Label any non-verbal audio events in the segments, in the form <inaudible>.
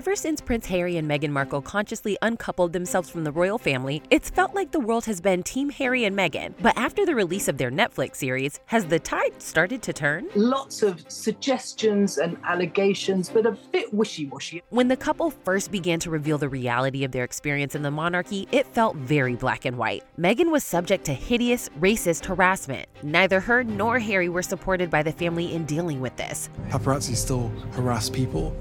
Ever since Prince Harry and Meghan Markle consciously uncoupled themselves from the royal family, it's felt like the world has been Team Harry and Meghan. But after the release of their Netflix series, has the tide started to turn? Lots of suggestions and allegations, but a bit wishy washy. When the couple first began to reveal the reality of their experience in the monarchy, it felt very black and white. Meghan was subject to hideous, racist harassment. Neither her nor Harry were supported by the family in dealing with this. Paparazzi still harass people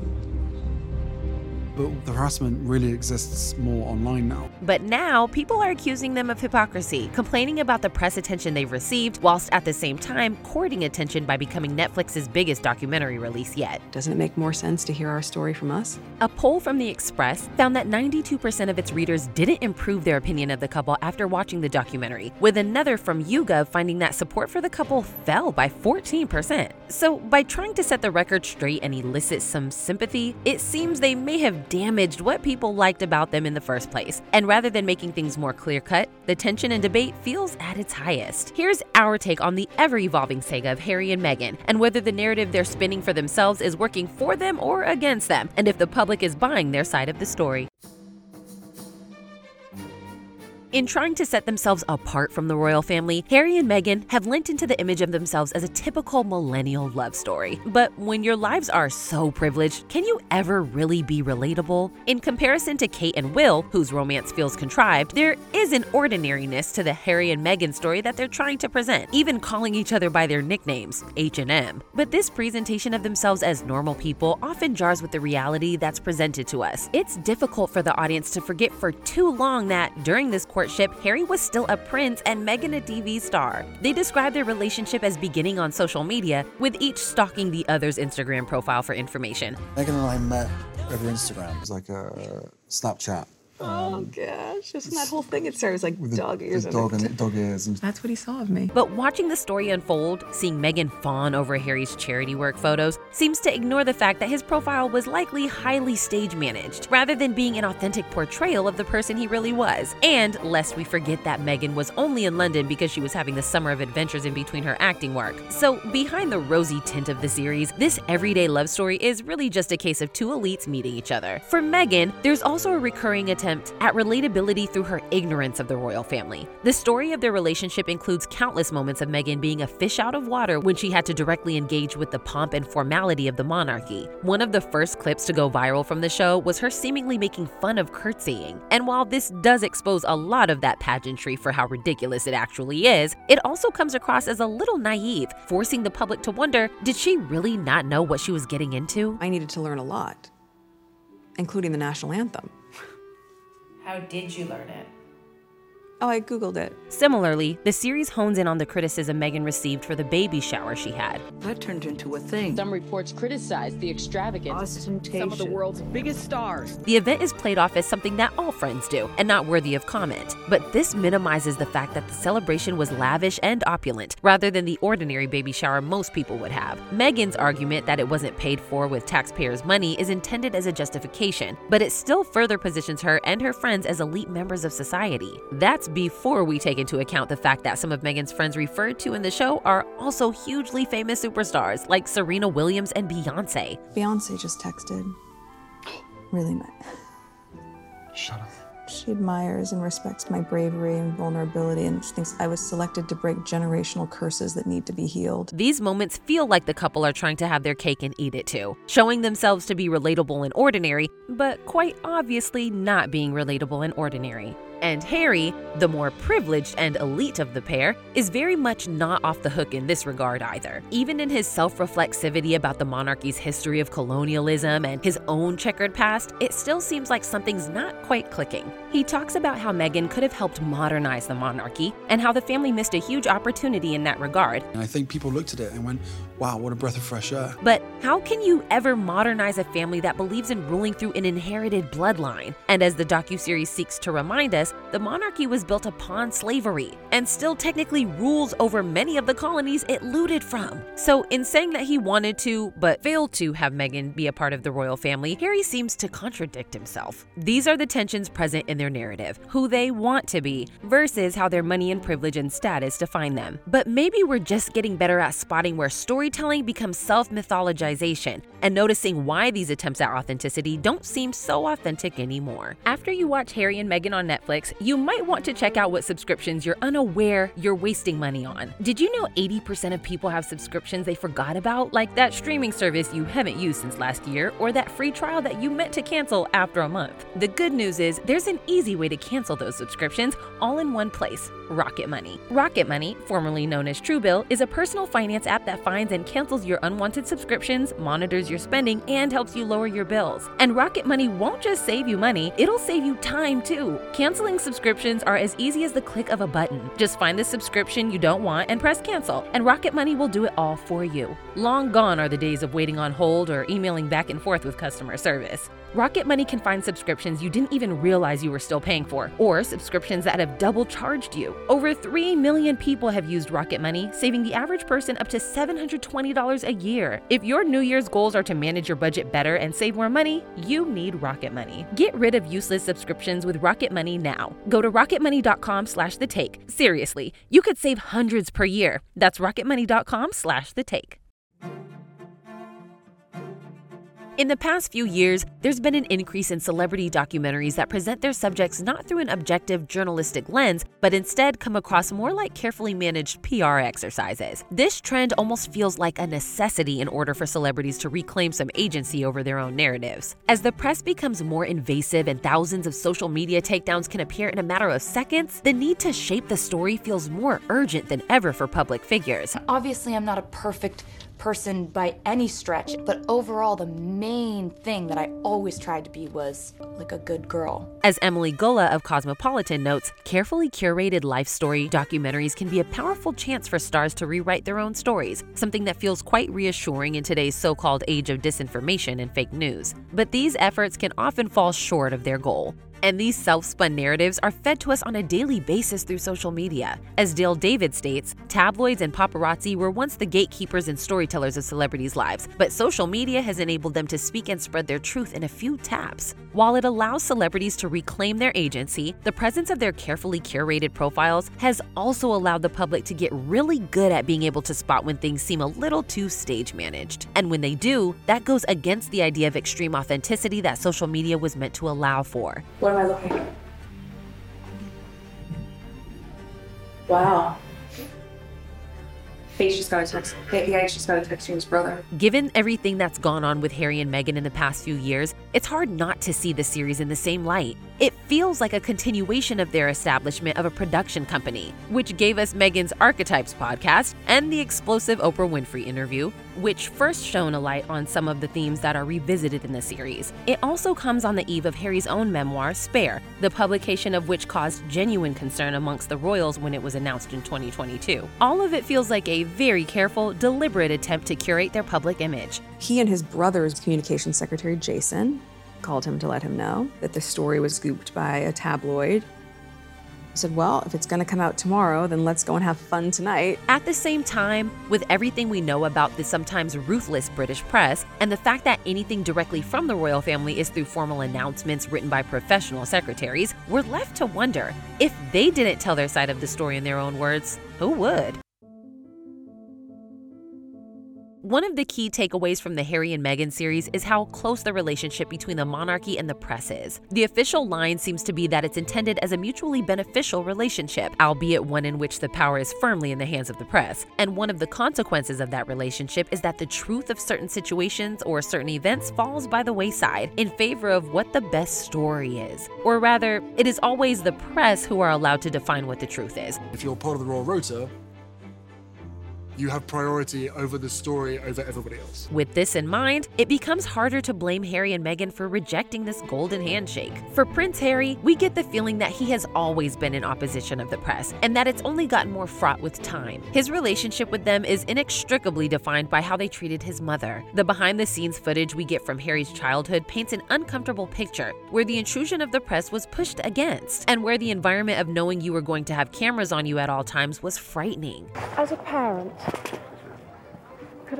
but the harassment really exists more online now. But now, people are accusing them of hypocrisy, complaining about the press attention they've received, whilst at the same time courting attention by becoming Netflix's biggest documentary release yet. Doesn't it make more sense to hear our story from us? A poll from The Express found that 92% of its readers didn't improve their opinion of the couple after watching the documentary, with another from YouGov finding that support for the couple fell by 14%. So, by trying to set the record straight and elicit some sympathy, it seems they may have damaged what people liked about them in the first place. And rather than making things more clear cut, the tension and debate feels at its highest. Here's our take on the ever evolving saga of Harry and Meghan, and whether the narrative they're spinning for themselves is working for them or against them, and if the public is buying their side of the story. In trying to set themselves apart from the royal family, Harry and Meghan have lent into the image of themselves as a typical millennial love story. But when your lives are so privileged, can you ever really be relatable? In comparison to Kate and Will, whose romance feels contrived, there is an ordinariness to the Harry and Meghan story that they're trying to present, even calling each other by their nicknames, H&M. But this presentation of themselves as normal people often jars with the reality that's presented to us. It's difficult for the audience to forget for too long that during this courtship, Harry was still a prince and Meghan a TV star. They describe their relationship as beginning on social media, with each stalking the other's Instagram profile for information. Meghan and I met over Instagram. It was like a Snapchat. Oh um, gosh, isn't that whole thing? It started like with the- dog ears the and dog, it- and, dog ears. And That's what he saw of me. But watching the story unfold, seeing Meghan fawn over Harry's charity work photos, seems to ignore the fact that his profile was likely highly stage managed, rather than being an authentic portrayal of the person he really was. And lest we forget that Meghan was only in London because she was having the summer of adventures in between her acting work. So, behind the rosy tint of the series, this everyday love story is really just a case of two elites meeting each other. For Meghan, there's also a recurring attempt at relatability through her ignorance of the royal family. The story of their relationship includes countless moments of Meghan being a fish out of water when she had to directly engage with the pomp and formality of the monarchy. One of the first clips to go viral from the show was her seemingly making fun of curtsying. And while this does expose a lot of that pageantry for how ridiculous it actually is, it also comes across as a little naive, forcing the public to wonder did she really not know what she was getting into? I needed to learn a lot, including the national anthem. How did you learn it? Oh, I Googled it. Similarly, the series hones in on the criticism Meghan received for the baby shower she had. That turned into a thing. Some reports criticized the extravagance. Of some of the world's biggest stars. The event is played off as something that all friends do and not worthy of comment. But this minimizes the fact that the celebration was lavish and opulent, rather than the ordinary baby shower most people would have. Meghan's argument that it wasn't paid for with taxpayers' money is intended as a justification, but it still further positions her and her friends as elite members of society. That's before we take into account the fact that some of Meghan's friends referred to in the show are also hugely famous superstars like Serena Williams and Beyonce. Beyonce just texted. <gasps> Really nice. shut up. She admires and respects my bravery and vulnerability and thinks I was selected to break generational curses that need to be healed. These moments feel like the couple are trying to have their cake and eat it too, showing themselves to be relatable and ordinary, but quite obviously not being relatable and ordinary. And Harry, the more privileged and elite of the pair, is very much not off the hook in this regard either. Even in his self reflexivity about the monarchy's history of colonialism and his own checkered past, it still seems like something's not quite clicking. He talks about how Meghan could have helped modernize the monarchy and how the family missed a huge opportunity in that regard. And I think people looked at it and went, wow, what a breath of fresh air. But how can you ever modernize a family that believes in ruling through an inherited bloodline? And as the docuseries seeks to remind us, the monarchy was built upon slavery and still technically rules over many of the colonies it looted from. So, in saying that he wanted to, but failed to, have Meghan be a part of the royal family, Harry seems to contradict himself. These are the tensions present in their narrative who they want to be versus how their money and privilege and status define them. But maybe we're just getting better at spotting where storytelling becomes self mythologization and noticing why these attempts at authenticity don't seem so authentic anymore. After you watch Harry and Meghan on Netflix, you might want to check out what subscriptions you're unaware you're wasting money on. Did you know 80% of people have subscriptions they forgot about, like that streaming service you haven't used since last year, or that free trial that you meant to cancel after a month? The good news is there's an easy way to cancel those subscriptions all in one place Rocket Money. Rocket Money, formerly known as Truebill, is a personal finance app that finds and cancels your unwanted subscriptions, monitors your spending, and helps you lower your bills. And Rocket Money won't just save you money, it'll save you time too. Canceling subscriptions are as easy as the click of a button. Just find the subscription you don't want and press cancel, and Rocket Money will do it all for you. Long gone are the days of waiting on hold or emailing back and forth with customer service. Rocket Money can find subscriptions you didn't even realize you were still paying for, or subscriptions that have double charged you. Over 3 million people have used Rocket Money, saving the average person up to $720 a year. If your New Year's goals are to manage your budget better and save more money, you need Rocket Money. Get rid of useless subscriptions with Rocket Money now. Go to rocketmoney.com slash the take. Seriously, you could save hundreds per year. That's rocketmoney.com slash the take. In the past few years, there's been an increase in celebrity documentaries that present their subjects not through an objective journalistic lens, but instead come across more like carefully managed PR exercises. This trend almost feels like a necessity in order for celebrities to reclaim some agency over their own narratives. As the press becomes more invasive and thousands of social media takedowns can appear in a matter of seconds, the need to shape the story feels more urgent than ever for public figures. Obviously, I'm not a perfect person by any stretch, but overall, the main thing that I always tried to be was like a good girl. As Emily Gulla of Cosmopolitan notes, carefully curated life story documentaries can be a powerful chance for stars to rewrite their own stories, something that feels quite reassuring in today's so called age of disinformation and fake news. But these efforts can often fall short of their goal. And these self spun narratives are fed to us on a daily basis through social media. As Dale David states, tabloids and paparazzi were once the gatekeepers and storytellers of celebrities' lives, but social media has enabled them to speak and spread their truth in a few taps. While it allows celebrities to reclaim their agency, the presence of their carefully curated profiles has also allowed the public to get really good at being able to spot when things seem a little too stage managed. And when they do, that goes against the idea of extreme authenticity that social media was meant to allow for. What am I looking at? Wow. Paige just got a text. Yeah, just got a text from his brother. Given everything that's gone on with Harry and Meghan in the past few years, it's hard not to see the series in the same light. It feels like a continuation of their establishment of a production company, which gave us Meghan's Archetypes podcast and the explosive Oprah Winfrey interview, which first shone a light on some of the themes that are revisited in the series. It also comes on the eve of Harry's own memoir, Spare, the publication of which caused genuine concern amongst the royals when it was announced in 2022. All of it feels like a very careful, deliberate attempt to curate their public image. He and his brother's communications secretary, Jason, called him to let him know that the story was scooped by a tabloid. I said, Well, if it's going to come out tomorrow, then let's go and have fun tonight. At the same time, with everything we know about the sometimes ruthless British press, and the fact that anything directly from the royal family is through formal announcements written by professional secretaries, we're left to wonder if they didn't tell their side of the story in their own words, who would? One of the key takeaways from the Harry and Meghan series is how close the relationship between the monarchy and the press is. The official line seems to be that it's intended as a mutually beneficial relationship, albeit one in which the power is firmly in the hands of the press. And one of the consequences of that relationship is that the truth of certain situations or certain events falls by the wayside in favor of what the best story is. Or rather, it is always the press who are allowed to define what the truth is. If you're part of the Royal Rota, You have priority over the story over everybody else. With this in mind, it becomes harder to blame Harry and Meghan for rejecting this golden handshake. For Prince Harry, we get the feeling that he has always been in opposition of the press, and that it's only gotten more fraught with time. His relationship with them is inextricably defined by how they treated his mother. The behind the scenes footage we get from Harry's childhood paints an uncomfortable picture where the intrusion of the press was pushed against, and where the environment of knowing you were going to have cameras on you at all times was frightening. As a parent,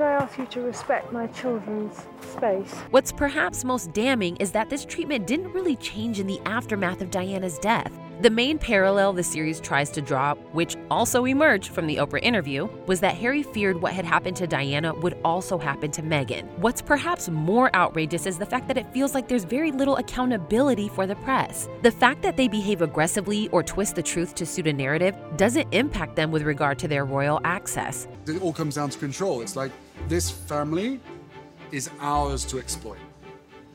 could I ask you to respect my children's space? What's perhaps most damning is that this treatment didn't really change in the aftermath of Diana's death. The main parallel the series tries to draw, which also emerged from the Oprah interview, was that Harry feared what had happened to Diana would also happen to Meghan. What's perhaps more outrageous is the fact that it feels like there's very little accountability for the press. The fact that they behave aggressively or twist the truth to suit a narrative doesn't impact them with regard to their royal access. It all comes down to control. It's like this family is ours to exploit.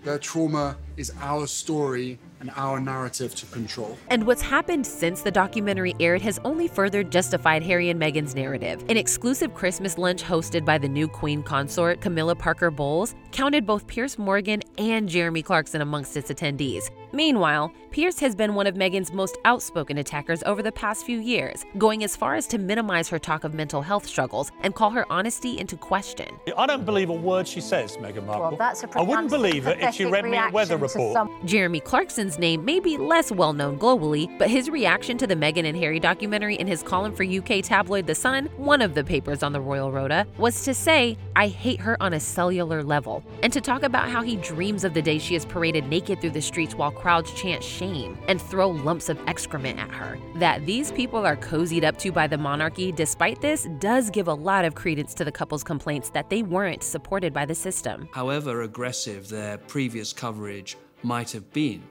Their trauma is our story and our narrative to control. And what's happened since the documentary aired has only further justified Harry and Meghan's narrative. An exclusive Christmas lunch hosted by the new Queen consort, Camilla Parker Bowles, counted both Piers Morgan and Jeremy Clarkson amongst its attendees. Meanwhile, Piers has been one of Meghan's most outspoken attackers over the past few years, going as far as to minimize her talk of mental health struggles and call her honesty into question. I don't believe a word she says, Meghan Markle. Well, that's a I wouldn't believe it if she read me a weather report. Jeremy Clarkson's name may be less well known globally, but his reaction to the Meghan and Harry documentary in his column for UK tabloid The Sun, one of the papers on the Royal Rota, was to say, I hate her on a cellular level, and to talk about how he dreams of the day she is paraded naked through the streets while crowds chant shame and throw lumps of excrement at her. That these people are cozied up to by the monarchy despite this does give a lot of credence to the couple's complaints that they weren't supported by the system. However aggressive their previous coverage might have been,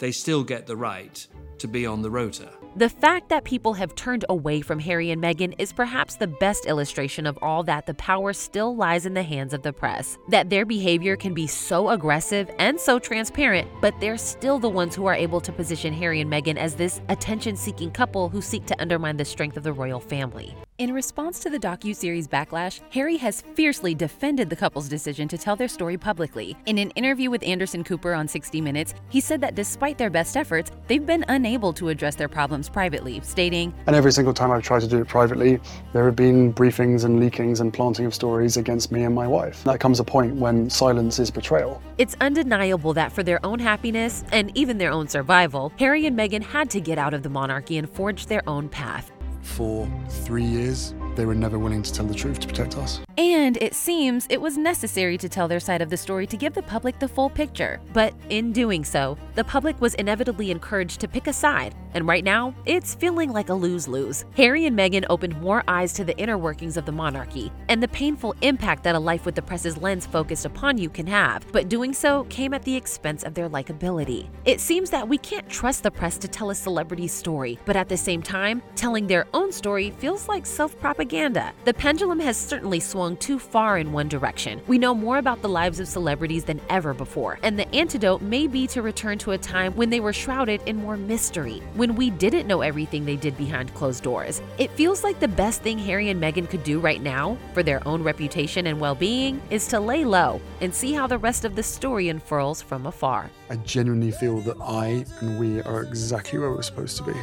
they still get the right to be on the rota. The fact that people have turned away from Harry and Meghan is perhaps the best illustration of all that the power still lies in the hands of the press. That their behavior can be so aggressive and so transparent, but they're still the ones who are able to position Harry and Meghan as this attention seeking couple who seek to undermine the strength of the royal family. In response to the docu-series backlash, Harry has fiercely defended the couple's decision to tell their story publicly. In an interview with Anderson Cooper on 60 Minutes, he said that despite their best efforts, they've been unable to address their problems privately, stating, And every single time I've tried to do it privately, there have been briefings and leakings and planting of stories against me and my wife. That comes a point when silence is betrayal. It's undeniable that for their own happiness and even their own survival, Harry and Meghan had to get out of the monarchy and forge their own path. For three years, they were never willing to tell the truth to protect us. And it seems it was necessary to tell their side of the story to give the public the full picture. But in doing so, the public was inevitably encouraged to pick a side. And right now, it's feeling like a lose lose. Harry and Meghan opened more eyes to the inner workings of the monarchy and the painful impact that a life with the press's lens focused upon you can have. But doing so came at the expense of their likability. It seems that we can't trust the press to tell a celebrity's story, but at the same time, telling their own story feels like self propaganda. The pendulum has certainly swung too far in one direction. We know more about the lives of celebrities than ever before, and the antidote may be to return to a time when they were shrouded in more mystery, when we didn't know everything they did behind closed doors. It feels like the best thing Harry and Meghan could do right now for their own reputation and well being is to lay low and see how the rest of the story unfurls from afar. I genuinely feel that I and we are exactly where we're supposed to be.